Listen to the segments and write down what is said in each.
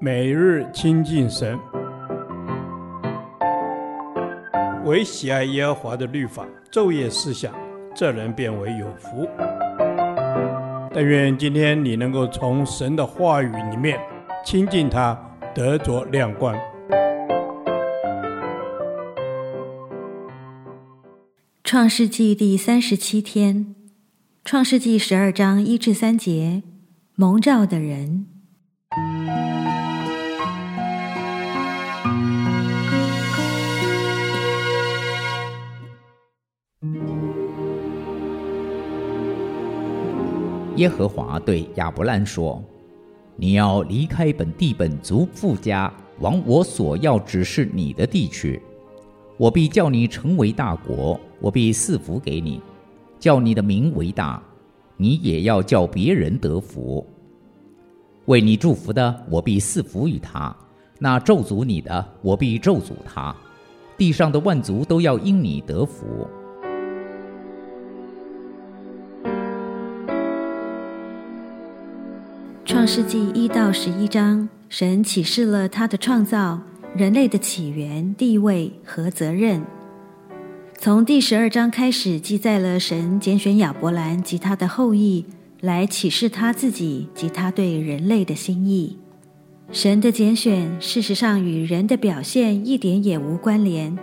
每日亲近神，唯喜爱耶和华的律法，昼夜思想，这人便为有福。但愿今天你能够从神的话语里面亲近他，得着亮光。创世纪第三十七天，创世纪十二章一至三节，蒙召的人。耶和华对亚伯兰说：“你要离开本地本族父家，往我所要指示你的地区。我必叫你成为大国。”我必赐福给你，叫你的名为大，你也要叫别人得福。为你祝福的，我必赐福于他；那咒诅你的，我必咒诅他。地上的万族都要因你得福。创世纪一到十一章，神启示了他的创造、人类的起源、地位和责任。从第十二章开始，记载了神拣选亚伯兰及他的后裔来启示他自己及他对人类的心意。神的拣选事实上与人的表现一点也无关联，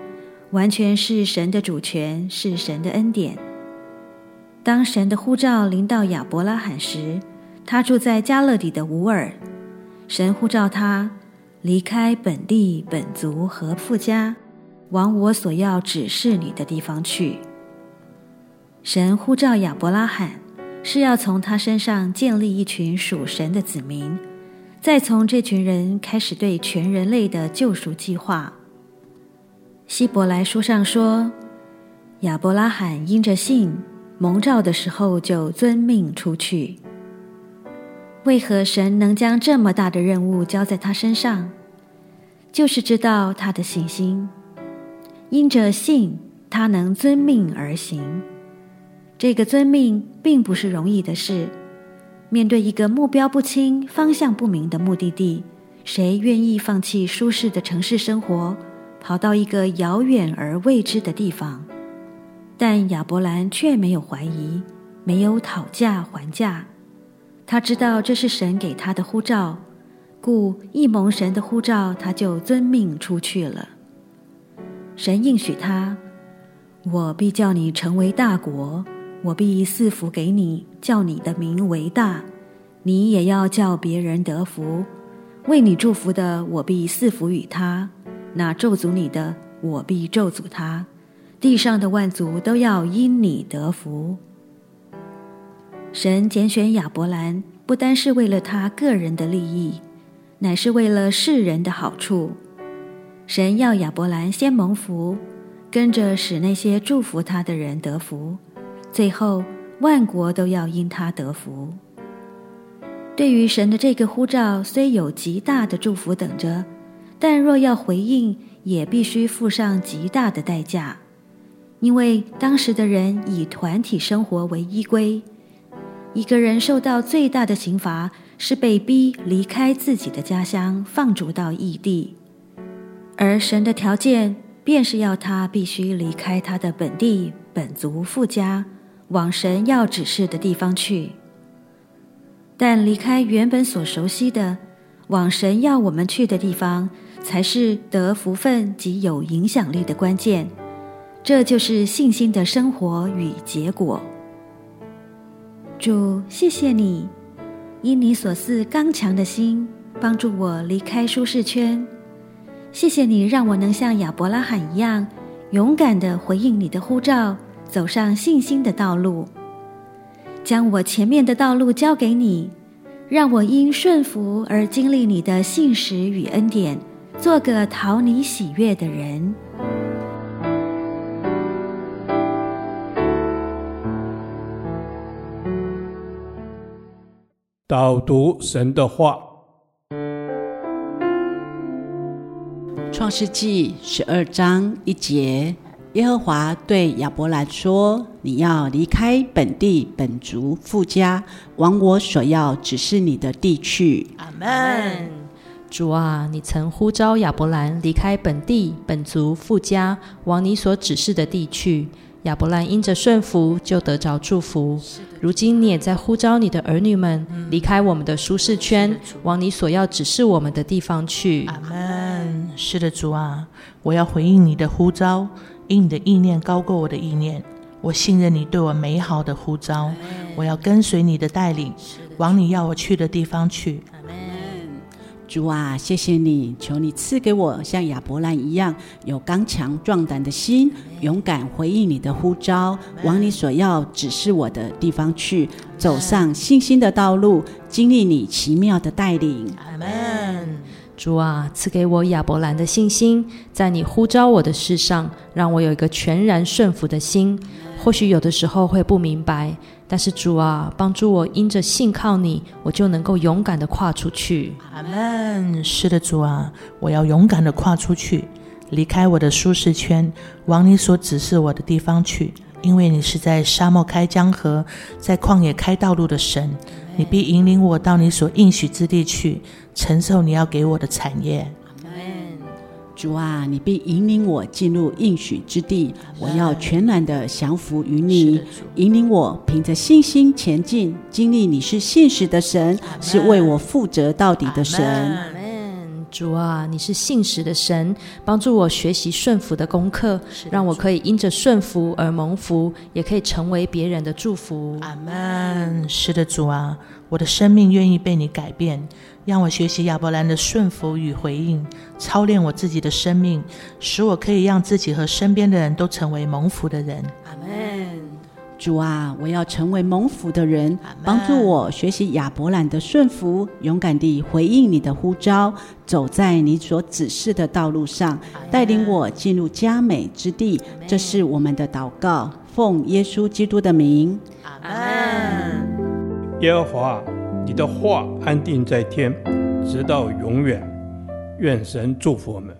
完全是神的主权，是神的恩典。当神的呼召临到亚伯拉罕时，他住在加勒底的乌尔。神呼召他离开本地本族和富家。往我所要指示你的地方去。神呼召亚伯拉罕，是要从他身上建立一群属神的子民，再从这群人开始对全人类的救赎计划。希伯来书上说，亚伯拉罕因着信蒙召的时候就遵命出去。为何神能将这么大的任务交在他身上？就是知道他的信心。因着信，他能遵命而行。这个遵命并不是容易的事。面对一个目标不清、方向不明的目的地，谁愿意放弃舒适的城市生活，跑到一个遥远而未知的地方？但亚伯兰却没有怀疑，没有讨价还价。他知道这是神给他的呼召，故一蒙神的呼召，他就遵命出去了。神应许他：“我必叫你成为大国，我必赐福给你，叫你的名为大。你也要叫别人得福。为你祝福的，我必赐福与他；那咒诅你的，我必咒诅他。地上的万族都要因你得福。”神拣选亚伯兰，不单是为了他个人的利益，乃是为了世人的好处。神要亚伯兰先蒙福，跟着使那些祝福他的人得福，最后万国都要因他得福。对于神的这个呼召，虽有极大的祝福等着，但若要回应，也必须付上极大的代价，因为当时的人以团体生活为依归，一个人受到最大的刑罚是被逼离开自己的家乡，放逐到异地。而神的条件，便是要他必须离开他的本地本族父家，往神要指示的地方去。但离开原本所熟悉的，往神要我们去的地方，才是得福分及有影响力的关键。这就是信心的生活与结果。主，谢谢你，因你所赐刚强的心，帮助我离开舒适圈。谢谢你让我能像亚伯拉罕一样，勇敢地回应你的呼召，走上信心的道路。将我前面的道路交给你，让我因顺服而经历你的信实与恩典，做个讨你喜悦的人。导读神的话。创世纪十二章一节，耶和华对亚伯兰说：“你要离开本地本族富家，往我所要指示你的地去。”阿门。主啊，你曾呼召亚伯兰离开本地本族富家，往你所指示的地去。亚伯兰因着顺服，就得着祝福。如今你也在呼召你的儿女们离开我们的舒适圈，往你所要指示我们的地方去。阿门。是的，主啊，我要回应你的呼召，因你的意念高过我的意念。我信任你对我美好的呼召，我要跟随你的带领，往你要我去的地方去。主啊，谢谢你，求你赐给我像亚伯兰一样有刚强壮胆的心，勇敢回应你的呼召，往你所要指示我的地方去，走上信心的道路，经历你奇妙的带领。阿门。主啊，赐给我亚伯兰的信心，在你呼召我的事上，让我有一个全然顺服的心。或许有的时候会不明白，但是主啊，帮助我因着信靠你，我就能够勇敢的跨出去。阿门。是的，主啊，我要勇敢的跨出去，离开我的舒适圈，往你所指示我的地方去。因为你是在沙漠开江河，在旷野开道路的神，你必引领我到你所应许之地去，承受你要给我的产业。主啊，你必引领我进入应许之地，我要全然的降服于你，引领我凭着信心前进，经历你是信实的神，是为我负责到底的神。主啊，你是信实的神，帮助我学习顺服的功课，让我可以因着顺服而蒙福，也可以成为别人的祝福。阿门。是的，主啊，我的生命愿意被你改变。让我学习亚伯兰的顺服与回应，操练我自己的生命，使我可以让自己和身边的人都成为蒙福的人。主啊，我要成为蒙福的人，帮助我学习亚伯兰的顺服，勇敢地回应你的呼召，走在你所指示的道路上，带领我进入佳美之地。这是我们的祷告，奉耶稣基督的名。阿门。耶和华。你的话安定在天，直到永远。愿神祝福我们。